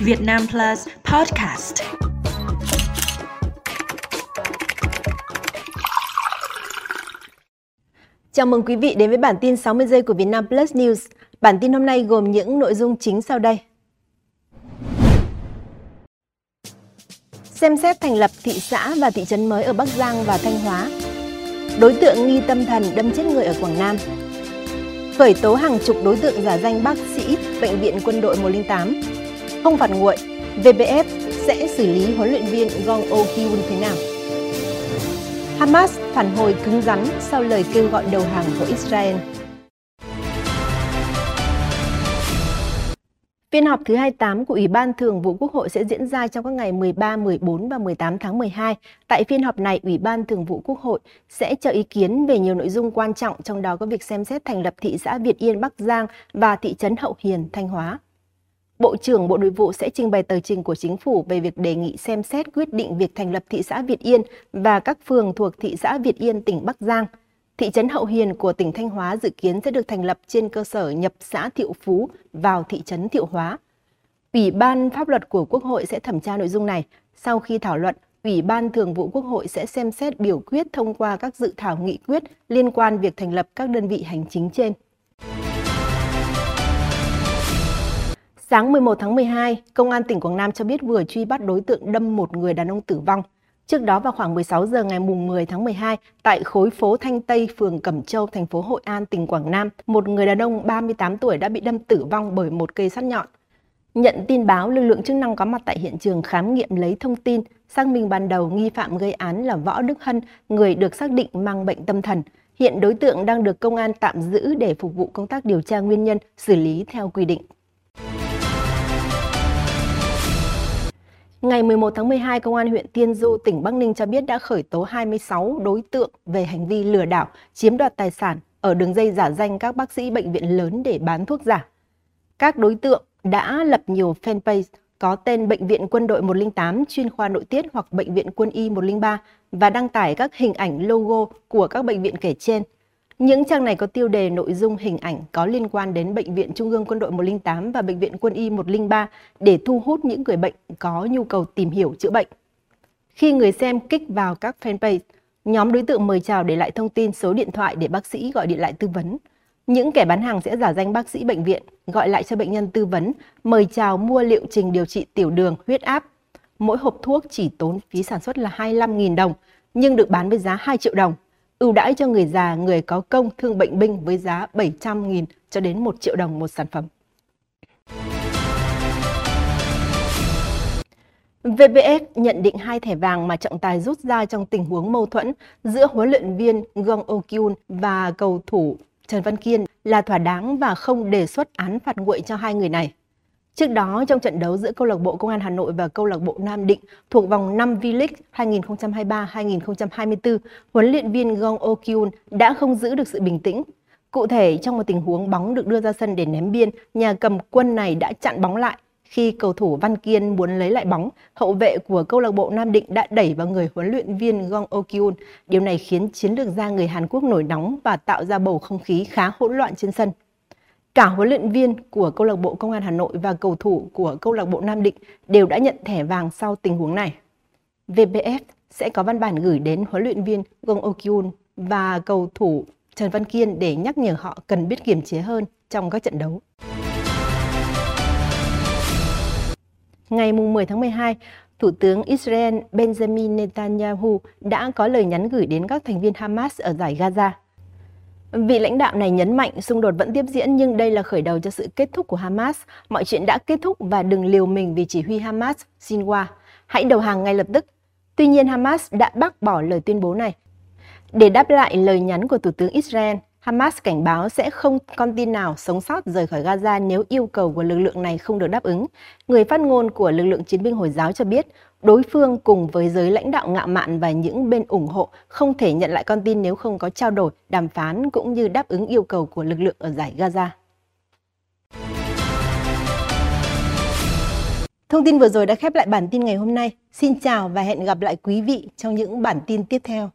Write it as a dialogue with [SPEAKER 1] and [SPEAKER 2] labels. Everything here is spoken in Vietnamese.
[SPEAKER 1] Việt Nam Plus Podcast.
[SPEAKER 2] Chào mừng quý vị đến với bản tin 60 giây của Việt Nam Plus News. Bản tin hôm nay gồm những nội dung chính sau đây. Xem xét thành lập thị xã và thị trấn mới ở Bắc Giang và Thanh Hóa. Đối tượng nghi tâm thần đâm chết người ở Quảng Nam. Khởi tố hàng chục đối tượng giả danh bác sĩ, Bệnh viện Quân đội 108. Không phạt nguội, VBF sẽ xử lý huấn luyện viên Gong Oh Kyun thế nào? Hamas phản hồi cứng rắn sau lời kêu gọi đầu hàng của Israel. Phiên họp thứ 28 của Ủy ban Thường vụ Quốc hội sẽ diễn ra trong các ngày 13, 14 và 18 tháng 12. Tại phiên họp này, Ủy ban Thường vụ Quốc hội sẽ cho ý kiến về nhiều nội dung quan trọng, trong đó có việc xem xét thành lập thị xã Việt Yên Bắc Giang và thị trấn Hậu Hiền Thanh Hóa. Bộ trưởng Bộ Nội vụ sẽ trình bày tờ trình của chính phủ về việc đề nghị xem xét quyết định việc thành lập thị xã Việt Yên và các phường thuộc thị xã Việt Yên tỉnh Bắc Giang. Thị trấn Hậu Hiền của tỉnh Thanh Hóa dự kiến sẽ được thành lập trên cơ sở nhập xã Thiệu Phú vào thị trấn Thiệu Hóa. Ủy ban pháp luật của Quốc hội sẽ thẩm tra nội dung này. Sau khi thảo luận, Ủy ban Thường vụ Quốc hội sẽ xem xét biểu quyết thông qua các dự thảo nghị quyết liên quan việc thành lập các đơn vị hành chính trên. Sáng 11 tháng 12, Công an tỉnh Quảng Nam cho biết vừa truy bắt đối tượng đâm một người đàn ông tử vong. Trước đó vào khoảng 16 giờ ngày mùng 10 tháng 12, tại khối phố Thanh Tây, phường Cẩm Châu, thành phố Hội An, tỉnh Quảng Nam, một người đàn ông 38 tuổi đã bị đâm tử vong bởi một cây sắt nhọn. Nhận tin báo, lực lượng chức năng có mặt tại hiện trường khám nghiệm lấy thông tin, xác minh ban đầu nghi phạm gây án là Võ Đức Hân, người được xác định mang bệnh tâm thần. Hiện đối tượng đang được công an tạm giữ để phục vụ công tác điều tra nguyên nhân, xử lý theo quy định. Ngày 11 tháng 12, Công an huyện Tiên Du, tỉnh Bắc Ninh cho biết đã khởi tố 26 đối tượng về hành vi lừa đảo, chiếm đoạt tài sản ở đường dây giả danh các bác sĩ bệnh viện lớn để bán thuốc giả. Các đối tượng đã lập nhiều fanpage có tên Bệnh viện Quân đội 108 chuyên khoa nội tiết hoặc Bệnh viện Quân y 103 và đăng tải các hình ảnh logo của các bệnh viện kể trên – những trang này có tiêu đề nội dung hình ảnh có liên quan đến Bệnh viện Trung ương Quân đội 108 và Bệnh viện Quân y 103 để thu hút những người bệnh có nhu cầu tìm hiểu chữa bệnh. Khi người xem kích vào các fanpage, nhóm đối tượng mời chào để lại thông tin số điện thoại để bác sĩ gọi điện lại tư vấn. Những kẻ bán hàng sẽ giả danh bác sĩ bệnh viện, gọi lại cho bệnh nhân tư vấn, mời chào mua liệu trình điều trị tiểu đường, huyết áp. Mỗi hộp thuốc chỉ tốn phí sản xuất là 25.000 đồng, nhưng được bán với giá 2 triệu đồng ưu đãi cho người già, người có công, thương bệnh binh với giá 700.000 cho đến 1 triệu đồng một sản phẩm. VPF nhận định hai thẻ vàng mà trọng tài rút ra trong tình huống mâu thuẫn giữa huấn luyện viên Gong Okyun và cầu thủ Trần Văn Kiên là thỏa đáng và không đề xuất án phạt nguội cho hai người này. Trước đó, trong trận đấu giữa câu lạc bộ Công an Hà Nội và câu lạc bộ Nam Định thuộc vòng 5 V-League 2023-2024, huấn luyện viên Gong Oh Kyun đã không giữ được sự bình tĩnh. Cụ thể, trong một tình huống bóng được đưa ra sân để ném biên, nhà cầm quân này đã chặn bóng lại. Khi cầu thủ Văn Kiên muốn lấy lại bóng, hậu vệ của câu lạc bộ Nam Định đã đẩy vào người huấn luyện viên Gong Oh Kyun. Điều này khiến chiến lược gia người Hàn Quốc nổi nóng và tạo ra bầu không khí khá hỗn loạn trên sân. Cả huấn luyện viên của câu lạc bộ Công an Hà Nội và cầu thủ của câu lạc bộ Nam Định đều đã nhận thẻ vàng sau tình huống này. VPF sẽ có văn bản gửi đến huấn luyện viên Gong Okyun và cầu thủ Trần Văn Kiên để nhắc nhở họ cần biết kiềm chế hơn trong các trận đấu. Ngày 10 tháng 12, Thủ tướng Israel Benjamin Netanyahu đã có lời nhắn gửi đến các thành viên Hamas ở giải Gaza – Vị lãnh đạo này nhấn mạnh xung đột vẫn tiếp diễn nhưng đây là khởi đầu cho sự kết thúc của Hamas. Mọi chuyện đã kết thúc và đừng liều mình vì chỉ huy Hamas, Sinwa. Hãy đầu hàng ngay lập tức. Tuy nhiên Hamas đã bác bỏ lời tuyên bố này. Để đáp lại lời nhắn của Thủ tướng Israel, Hamas cảnh báo sẽ không con tin nào sống sót rời khỏi Gaza nếu yêu cầu của lực lượng này không được đáp ứng. Người phát ngôn của lực lượng chiến binh Hồi giáo cho biết, đối phương cùng với giới lãnh đạo ngạo mạn và những bên ủng hộ không thể nhận lại con tin nếu không có trao đổi, đàm phán cũng như đáp ứng yêu cầu của lực lượng ở giải Gaza. Thông tin vừa rồi đã khép lại bản tin ngày hôm nay. Xin chào và hẹn gặp lại quý vị trong những bản tin tiếp theo.